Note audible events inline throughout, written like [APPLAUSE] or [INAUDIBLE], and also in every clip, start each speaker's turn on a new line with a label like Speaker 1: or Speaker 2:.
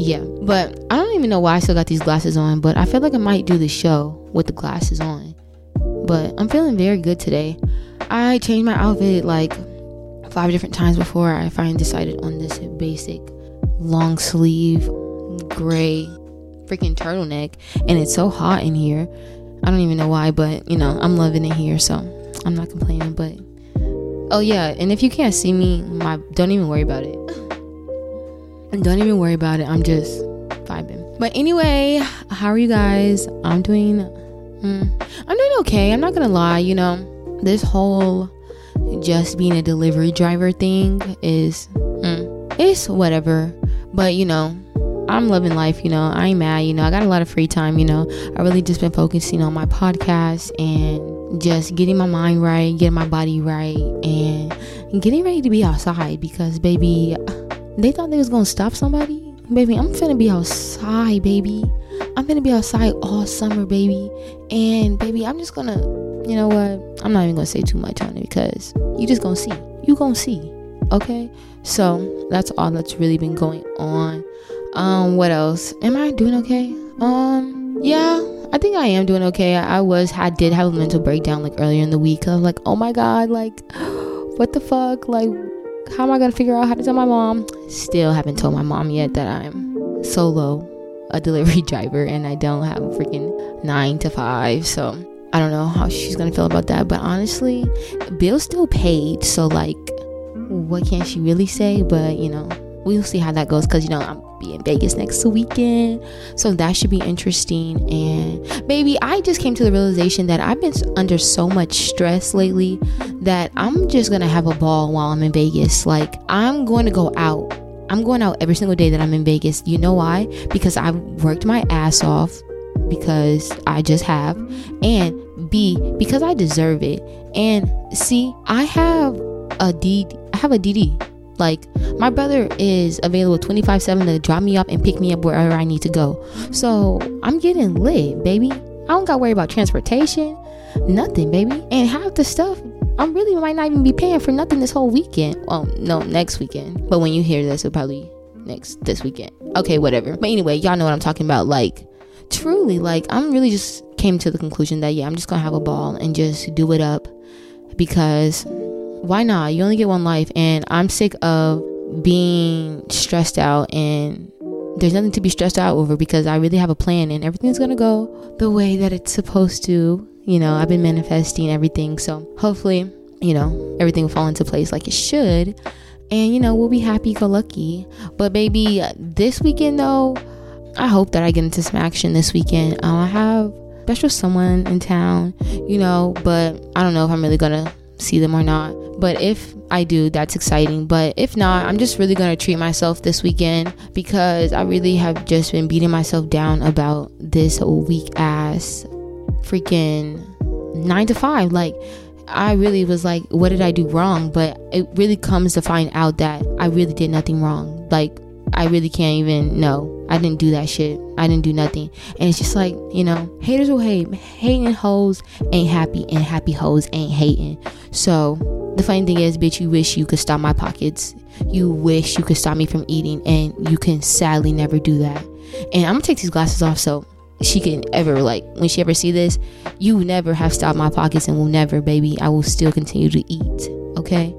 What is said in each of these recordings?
Speaker 1: yeah. But I don't even know why I still got these glasses on, but I feel like I might do the show with the glasses on. But I'm feeling very good today. I changed my outfit like five different times before I finally decided on this basic long sleeve gray freaking turtleneck and it's so hot in here. I don't even know why, but you know, I'm loving it here, so I'm not complaining, but Oh yeah, and if you can't see me, my don't even worry about it. [LAUGHS] don't even worry about it. I'm just vibing. But anyway, how are you guys? I'm doing mm, I'm doing okay. I'm not going to lie, you know. This whole just being a delivery driver thing is mm, it's whatever. But you know, I'm loving life, you know. I ain't mad, you know. I got a lot of free time, you know. I really just been focusing on my podcast and just getting my mind right, getting my body right, and getting ready to be outside because, baby, they thought they was gonna stop somebody. Baby, I'm finna be outside, baby. I'm gonna be outside all summer, baby. And baby, I'm just gonna, you know what? I'm not even gonna say too much on it because you just gonna see. You gonna see. Okay? So that's all that's really been going on. Um, what else? Am I doing okay? Um, yeah, I think I am doing okay. I, was, I did have a mental breakdown like earlier in the week. I was like, oh my god, like, [GASPS] what the fuck? Like, how am I gonna figure out how to tell my mom? Still haven't told my mom yet that I'm solo, a delivery [LAUGHS] driver, and I don't have a freaking nine to five. So I don't know how she's gonna feel about that. But honestly, bill's still paid. So like, what can she really say? But you know we'll see how that goes because you know i'm be in vegas next weekend. So that should be interesting. And baby i just came to the realization that i've been under so much stress lately that i'm just gonna have a ball while i'm in vegas. Like i'm going to go out. I'm going out every single day that i'm in vegas. You know why? Because i've worked my ass off because i just have and b because i deserve it. And c i have a d i have a dd like my brother is available 25/7 to drop me off and pick me up wherever I need to go. So I'm getting lit, baby. I don't got to worry about transportation, nothing, baby. And half the stuff I really might not even be paying for nothing this whole weekend. Well, no, next weekend. But when you hear this, it'll probably next this weekend. Okay, whatever. But anyway, y'all know what I'm talking about. Like, truly, like I'm really just came to the conclusion that yeah, I'm just gonna have a ball and just do it up because why not? You only get one life, and I'm sick of being stressed out and there's nothing to be stressed out over because I really have a plan and everything's gonna go the way that it's supposed to. You know, I've been manifesting everything, so hopefully, you know, everything will fall into place like it should. And you know, we'll be happy go lucky. But maybe this weekend though, I hope that I get into some action this weekend. Um, I have special someone in town, you know, but I don't know if I'm really gonna see them or not. But if I do, that's exciting. But if not, I'm just really to treat myself this weekend because I really have just been beating myself down about this weak ass freaking nine to five. Like, I really was like, what did I do wrong? But it really comes to find out that I really did nothing wrong. Like, I really can't even know. I didn't do that shit. I didn't do nothing. And it's just like, you know, haters will hate. Hating hoes ain't happy, and happy hoes ain't hating. So the funny thing is, bitch, you wish you could stop my pockets. You wish you could stop me from eating, and you can sadly never do that. And I'm gonna take these glasses off so she can ever like when she ever see this, you never have stopped my pockets and will never, baby. I will still continue to eat. Okay.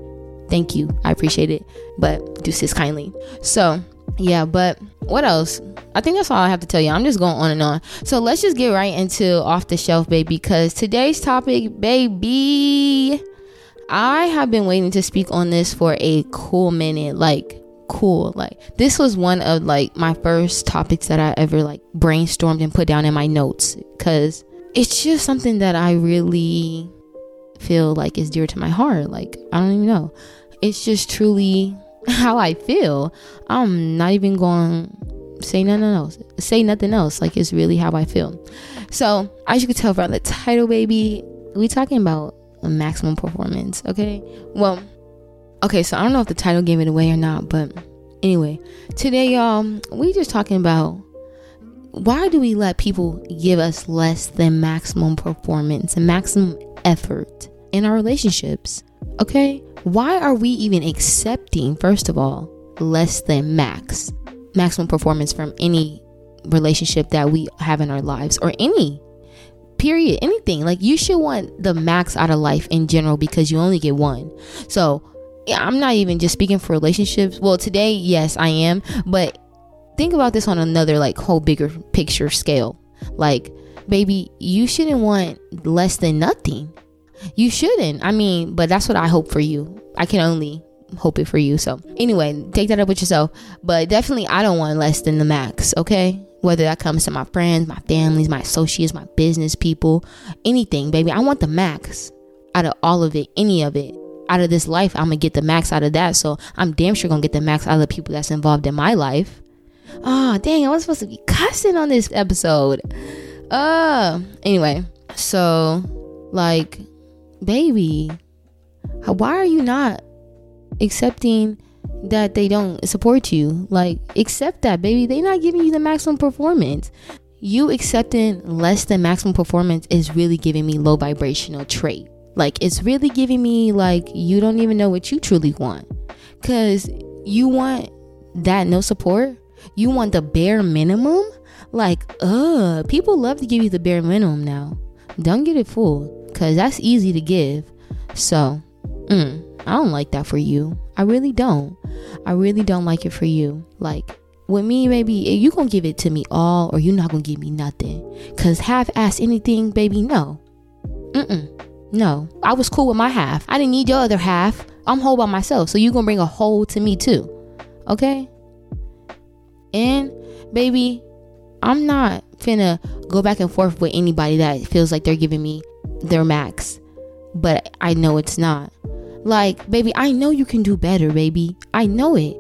Speaker 1: Thank you. I appreciate it. But do sis kindly. So yeah, but what else? I think that's all I have to tell you. I'm just going on and on. So let's just get right into off the shelf, baby, because today's topic, baby, I have been waiting to speak on this for a cool minute. Like, cool. Like, this was one of like my first topics that I ever like brainstormed and put down in my notes because it's just something that I really feel like is dear to my heart. Like, I don't even know. It's just truly how I feel. I'm not even going to say nothing else. Say nothing else. Like it's really how I feel. So as you can tell from the title, baby, we talking about maximum performance. Okay. Well, okay. So I don't know if the title gave it away or not, but anyway, today, y'all, we just talking about why do we let people give us less than maximum performance and maximum effort in our relationships? Okay why are we even accepting, first of all, less than max? maximum performance from any relationship that we have in our lives or any period anything? Like you should want the max out of life in general because you only get one. So yeah, i'm not even just speaking for relationships. Well today yes i am but think about this on another like whole bigger picture scale. Like baby you shouldn't want less than nothing you shouldn't i mean but that's what i hope for you i can only hope it for you so anyway take that up with yourself but definitely i don't want less than the max okay whether that comes to my friends, my families, my associates, my business people, anything, baby. I want the max out of all of it, any of it. Out of this life, I'm gonna get the max out of that. So I'm damn sure gonna get the max out of the people that's involved in my life. Oh, dang, I was supposed to be cussing on this episode. Uh, anyway, so like, baby, why are you not accepting? that they don't support you. Like, accept that, baby. They're not giving you the maximum performance. You accepting less than maximum performance is really giving me low vibrational trait. Like, it's really giving me, like, you don't even know what you truly want. Because you want that no support. You want the bare minimum. Like, uh, people love to give you the bare minimum now. Don't get it full. Because that's easy to give. So, mm, I don't like that for you. I really don't. I really don't like it for you. Like with me, baby, you gonna give it to me all, or you're not gonna give me nothing. Cause half-ass anything, baby, no. Mm-mm. No. I was cool with my half. I didn't need your other half. I'm whole by myself. So you gonna bring a whole to me too. Okay? And baby, I'm not finna go back and forth with anybody that feels like they're giving me their max. But I know it's not. Like, baby, I know you can do better, baby. I know it.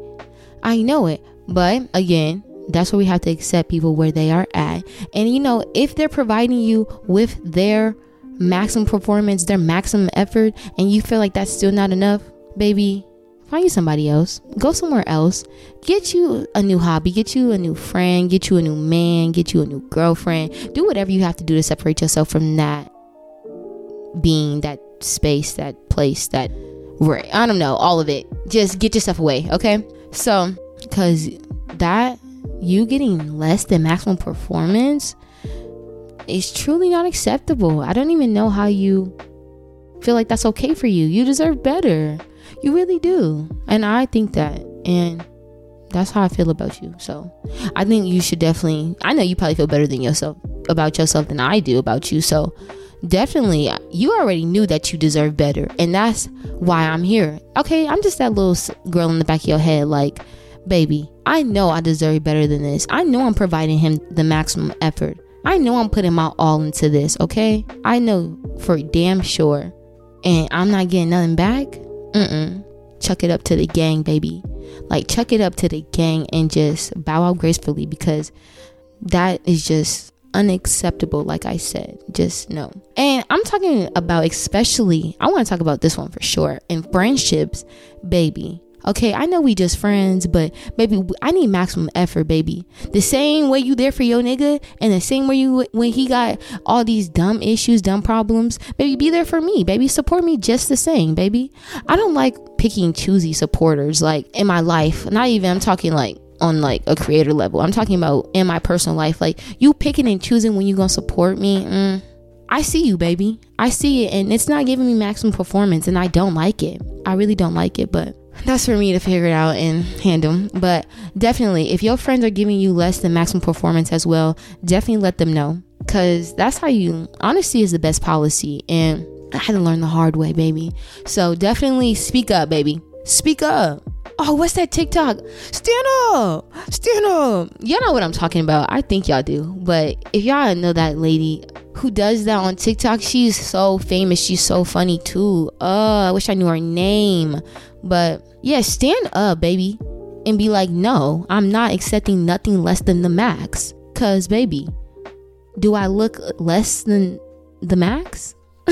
Speaker 1: I know it. But again, that's where we have to accept people where they are at. And you know, if they're providing you with their maximum performance, their maximum effort, and you feel like that's still not enough, baby, find you somebody else. Go somewhere else. Get you a new hobby, get you a new friend, get you a new man, get you a new girlfriend. Do whatever you have to do to separate yourself from that being, that space, that place, that right i don't know all of it. Just get yourself away okay? So because that you getting less than maximum performance is truly not acceptable. I don't even know how you feel like that's okay for you. You deserve better. You really do. And i think that. And that's how i feel about you. So i think you should definitely i know you probably feel better than yourself about yourself than i do about you. So definitely you already knew that you deserve better and that's why i'm here. Okay i'm just that little girl in the back of your head like baby i know i deserve better than this. I know i'm providing him the maximum effort. I know i'm putting my all into this okay? I know for damn sure. And i'm not getting nothing back? Mm-mm. Chuck it up to the gang baby. Like chuck it up to the gang and just bow out gracefully because that is just unacceptable like i said just no. And i'm talking about especially i want to talk about this one for sure in friendships baby. Okay i know we just friends but baby i need maximum effort baby. The same way you there for your nigga and the same way you when he got all these dumb issues dumb problems baby be there for me baby. Support me just the same baby. I don't like picking choosy supporters like in my life. Not even i'm talking like on like a creator level. I'm talking about in my personal life. Like you picking and choosing when you're gonna support me. Mm, I see you, baby. I see it, and it's not giving me maximum performance, and I don't like it. I really don't like it, but that's for me to figure it out and handle. But definitely, if your friends are giving you less than maximum performance as well, definitely let them know. Cause that's how you honesty is the best policy. And I had to learn the hard way, baby. So definitely speak up, baby. Speak up. Oh, what's that TikTok? Stand up, stand up. Y'all know what I'm talking about. I think y'all do. But if y'all know that lady who does that on TikTok, she's so famous. She's so funny too. Uh, I wish I knew her name. But yeah, stand up, baby, and be like, no, I'm not accepting nothing less than the max. Cause, baby, do I look less than the max? [LAUGHS]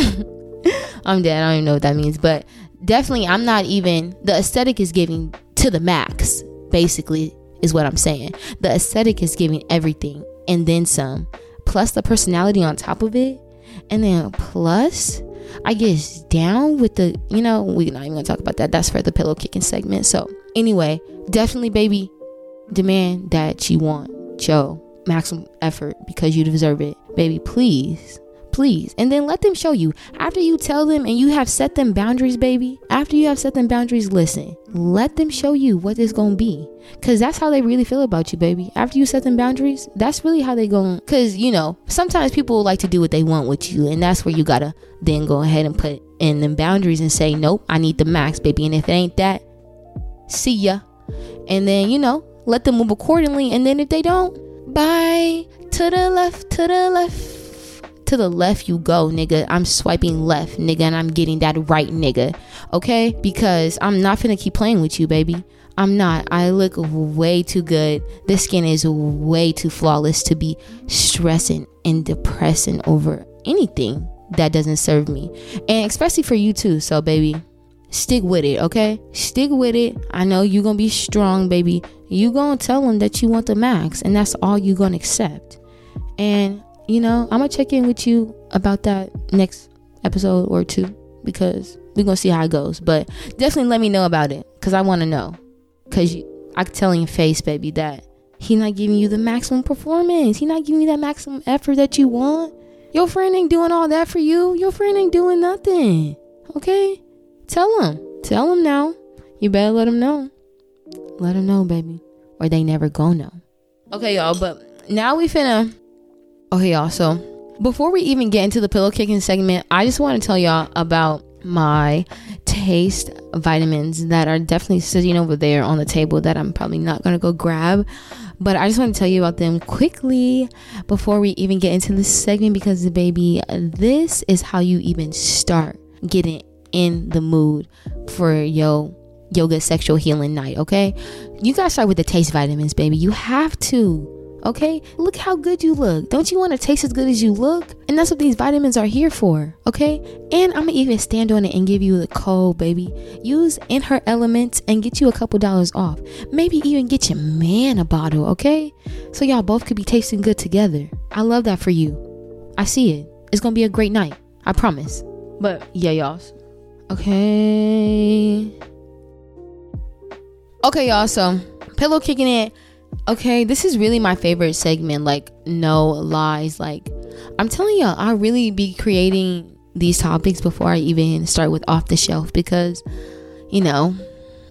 Speaker 1: I'm dead. I don't even know what that means. But definitely I'm not even the aesthetic is giving to the max, basically, is what I'm saying. The aesthetic is giving everything and then some, plus the personality on top of it. And then plus I guess down with the, you know, we're not even gonna talk about that. That's for the pillow kicking segment. So anyway, definitely baby, demand that you want Joe maximum effort because you deserve it. Baby, please please. And then let them show you. After you tell them and you have set them boundaries, baby, after you have set them boundaries, listen, let them show you what it's going to be. Cause that's how they really feel about you, baby. After you set them boundaries, that's really how they go. Cause you know, sometimes people like to do what they want with you, and that's where you gotta then go ahead and put in them boundaries and say, nope, I need the max, baby. And if it ain't that, see ya. And then you know, let them move accordingly. And then if they don't, bye to the left, to the left to the left you go, nigga. I'm swiping left, nigga, and I'm getting that right, nigga. Okay? Because I'm not gonna keep playing with you, baby. I'm not. I look way too good. This skin is way too flawless to be stressing and depressing over anything that doesn't serve me. And especially for you too. So, baby, stick with it, okay? Stick with it. I know you're gonna be strong, baby. You gonna tell them that you want the max, and that's all you're gonna accept. And you know, I'm gonna check in with you about that next episode or two because we're gonna see how it goes. But definitely let me know about it because I want to know. Cause I can tell in your face, baby, that he not giving you the maximum performance. He not giving you that maximum effort that you want. Your friend ain't doing all that for you. Your friend ain't doing nothing. Okay, tell him. Tell him now. You better let him know. Let him know, baby, or they never go know. Okay, y'all. But now we finna Okay, y'all. So before we even get into the pillow kicking segment, I just want to tell y'all about my taste vitamins that are definitely sitting over there on the table that I'm probably not going to go grab. But I just want to tell you about them quickly before we even get into this segment because, baby, this is how you even start getting in the mood for yo yoga sexual healing night, okay? You got to start with the taste vitamins, baby. You have to. Okay? Look how good you look. Don't you want to taste as good as you look? And that's what these vitamins are here for. Okay? And I'm gonna even stand on it and give you the code, baby. Use in her elements and get you a couple dollars off. Maybe even get your man a bottle, okay? So y'all both could be tasting good together. I love that for you. I see it. It's gonna be a great night. I promise. But yeah, y'all. Okay. Okay, y'all. So pillow kicking it Okay, this is really my favorite segment. Like, no lies. Like, I'm telling y'all, I really be creating these topics before I even start with off the shelf because, you know,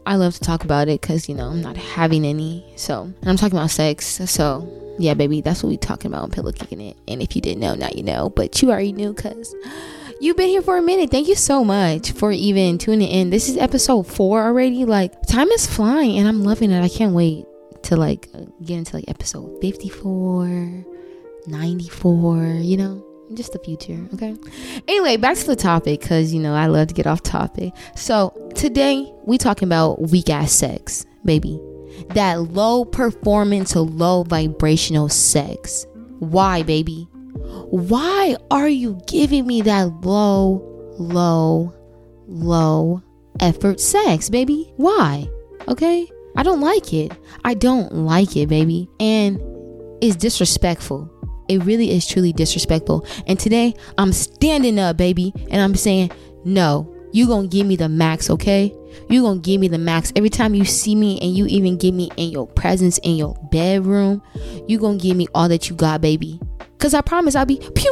Speaker 1: I love to talk about it because, you know, I'm not having any. So, and I'm talking about sex. So, yeah, baby, that's what we talking about on Pillow Kicking It. And if you didn't know, now you know. But you already knew because you've been here for a minute. Thank you so much for even tuning in. This is episode four already. Like, time is flying and I'm loving it. I can't wait to like get into like episode 54 94 you know just the future okay? Anyway back to the topic because you know i love to get off topic. So today we talking about weak ass sex baby. That low performance or low vibrational sex. Why baby? Why are you giving me that low low low effort sex baby? Why? Okay I don't like it. I don't like it, baby. And it's disrespectful. It really is truly disrespectful. And today I'm standing up, baby, and I'm saying, no, you gonna give me the max, okay? You gonna give me the max every time you see me, and you even give me in your presence in your bedroom. You gonna give me all that you got, baby. Cause I promise I'll be pew,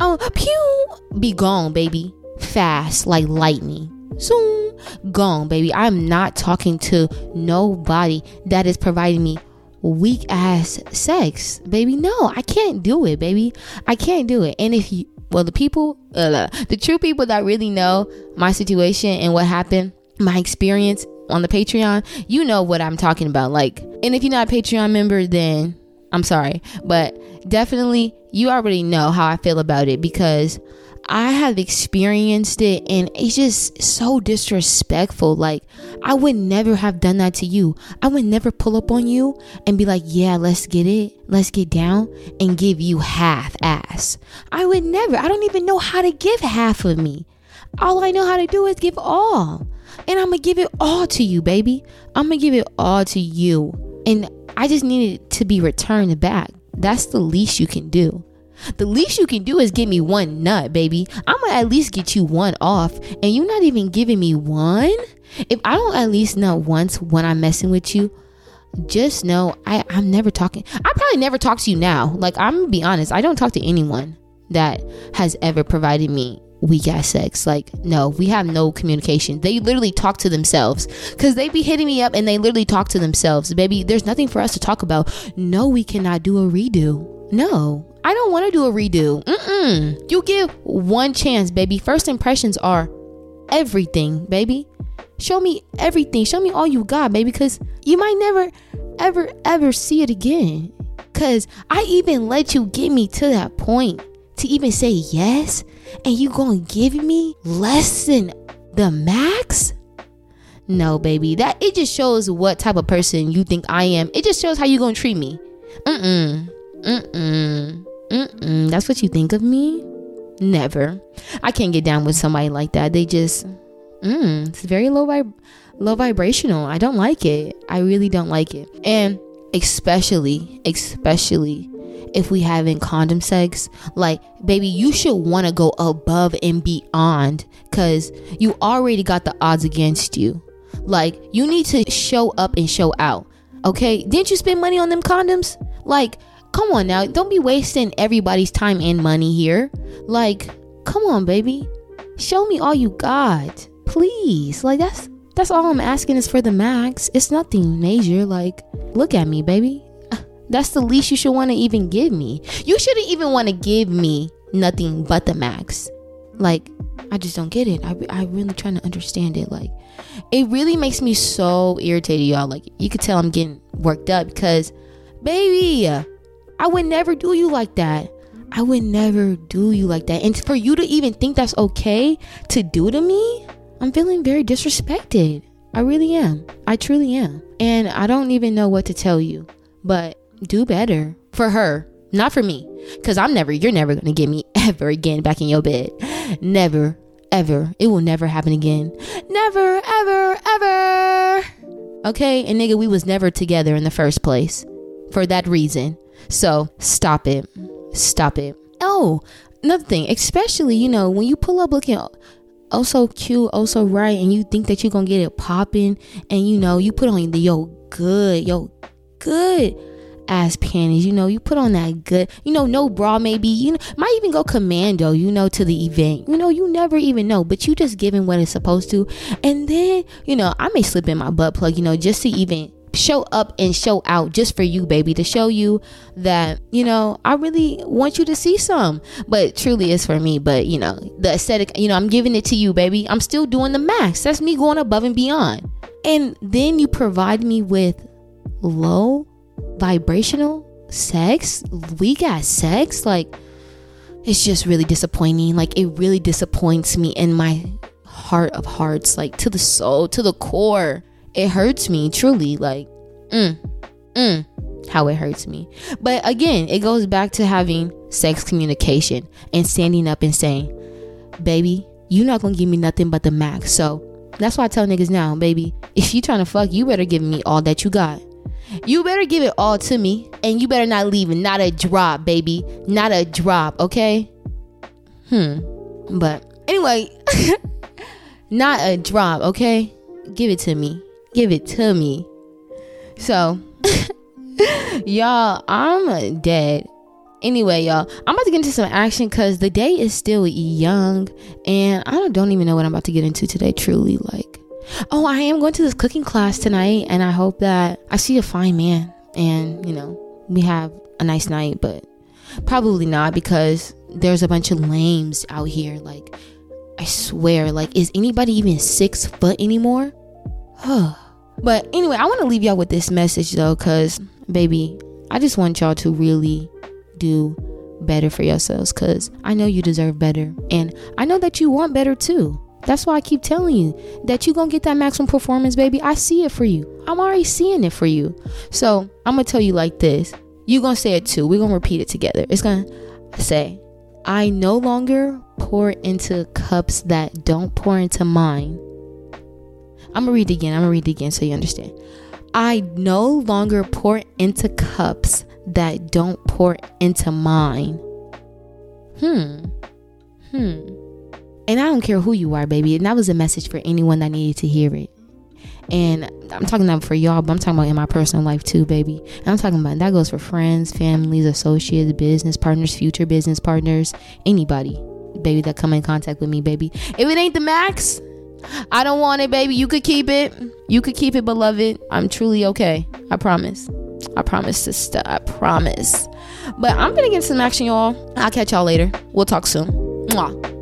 Speaker 1: oh pew, be gone, baby, fast like lightning soon gone, baby. I'm not talking to nobody that is providing me weak ass sex, baby. No, I can't do it, baby. I can't do it. And if you, well, the people, uh, the true people that really know my situation and what happened, my experience on the Patreon, you know what I'm talking about. Like, and if you're not a Patreon member, then I'm sorry, but definitely you already know how I feel about it because I have experienced it and it's just so disrespectful. Like, I would never have done that to you. I would never pull up on you and be like, yeah, let's get it. Let's get down and give you half ass. I would never. I don't even know how to give half of me. All I know how to do is give all. And I'm going to give it all to you, baby. I'm going to give it all to you. And I just need it to be returned back. That's the least you can do. The least you can do is give me one nut, baby. I'm gonna at least get you one off, and you're not even giving me one. If I don't at least nut once when I'm messing with you, just know I, I'm never talking. I probably never talk to you now. Like, I'm gonna be honest, I don't talk to anyone that has ever provided me weak ass sex. Like, no, we have no communication. They literally talk to themselves because they be hitting me up and they literally talk to themselves. Baby, there's nothing for us to talk about. No, we cannot do a redo. No, I don't want to do a redo. Mm-mm. You give one chance, baby. First impressions are everything, baby. Show me everything. Show me all you got, baby, because you might never, ever, ever see it again. Because I even let you get me to that point to even say yes, and you gonna give me less than the max? No, baby. That it just shows what type of person you think I am. It just shows how you gonna treat me. Mm-mm. Mm-mm. Mm-mm. That's what you think of me? Never. I can't get down with somebody like that. They just mm, it's very low vib low vibrational. I don't like it. I really don't like it. And especially, especially if we having condom sex, like baby, you should want to go above and beyond cuz you already got the odds against you. Like you need to show up and show out. Okay? Didn't you spend money on them condoms? Like come on now, don't be wasting everybody's time and money here. Like come on, baby. Show me all you got. Please. Like that's that's all I'm asking is for the max. It's nothing major. Like, look at me, baby. [LAUGHS] That's the least you should want to even give me. You shouldn't even want to give me nothing but the max. Like, I just don't get it. I, I really trying to understand it. Like, it really makes me so irritated, y'all. Like, you could tell I'm getting worked up because, baby, I would never do you like that. I would never do you like that. And for you to even think that's okay to do to me, I'm feeling very disrespected. I really am. I truly am. And I don't even know what to tell you. But do better for her, not for me. Cause I'm never, you're never gonna get me [LAUGHS] ever again back in your bed. Never, ever. It will never happen again. Never, ever, ever. Okay, and nigga, we was never together in the first place for that reason. So stop it. Stop it. Oh, another thing, especially, you know, when you pull up looking oh so cute, oh so right, and you think that you're gonna get it popping, and you know, you put on the yo good, yo good ass panties. You know, you put on that good, you know, no bra maybe, you know, might even go commando, you know, to the event. You know, you never even know, but you just giving what it's supposed to. And then, you know, I may slip in my butt plug, you know, just to even show up and show out just for you, baby, to show you that, you know, I really want you to see some. But truly it's for me. But, you know, the aesthetic, you know, I'm giving it to you, baby. I'm still doing the max. That's me going above and beyond. And then you provide me with low vibrational sex, weak ass sex, like it's just really disappointing. Like it really disappoints me in my heart of hearts, like to the soul, to the core. It hurts me truly, like mm, mm, how it hurts me. But again, it goes back to having sex communication and standing up and saying, "Baby, you're not gonna give me nothing but the max." So that's why I tell niggas now, baby, if you trying to fuck, you better give me all that you got. You better give it all to me, and you better not leave not a drop, baby, not a drop, okay? Hmm. But anyway, [LAUGHS] not a drop, okay? Give it to me. Give it to me. So, [LAUGHS] y'all, I'm dead. Anyway, y'all, I'm about to get into some action because the day is still young, and I don't even know what I'm about to get into today. Truly, like, Oh, I am going to this cooking class tonight, and I hope that I see a fine man and, you know, we have a nice night, but probably not because there's a bunch of lames out here. Like, I swear, like, is anybody even six foot anymore? [SIGHS] but anyway, I want to leave y'all with this message though, because, baby, I just want y'all to really do better for yourselves because I know you deserve better. And I know that you want better too. That's why I keep telling you that you're going to get that maximum performance, baby. I see it for you. I'm already seeing it for you. So I'm going to tell you like this. You're going to say it too. We're going to repeat it together. It's going to say, I no longer pour into cups that don't pour into mine. I'm to read it again. I'm to read it again so you understand. I no longer pour into cups that don't pour into mine. Hmm. Hmm. And I don't care who you are, baby. And that was a message for anyone that needed to hear it. And I'm talking that for y'all, but I'm talking about in my personal life too, baby. And I'm talking about that goes for friends, families, associates, business partners, future business partners, anybody, baby, that come in contact with me, baby. If it ain't the max, I don't want it, baby. You could keep it. You could keep it, beloved. I'm truly okay. I promise. I promise, sister. I promise. But I'm gonna get some action, y'all. I'll catch y'all later. We'll talk soon. Mwah.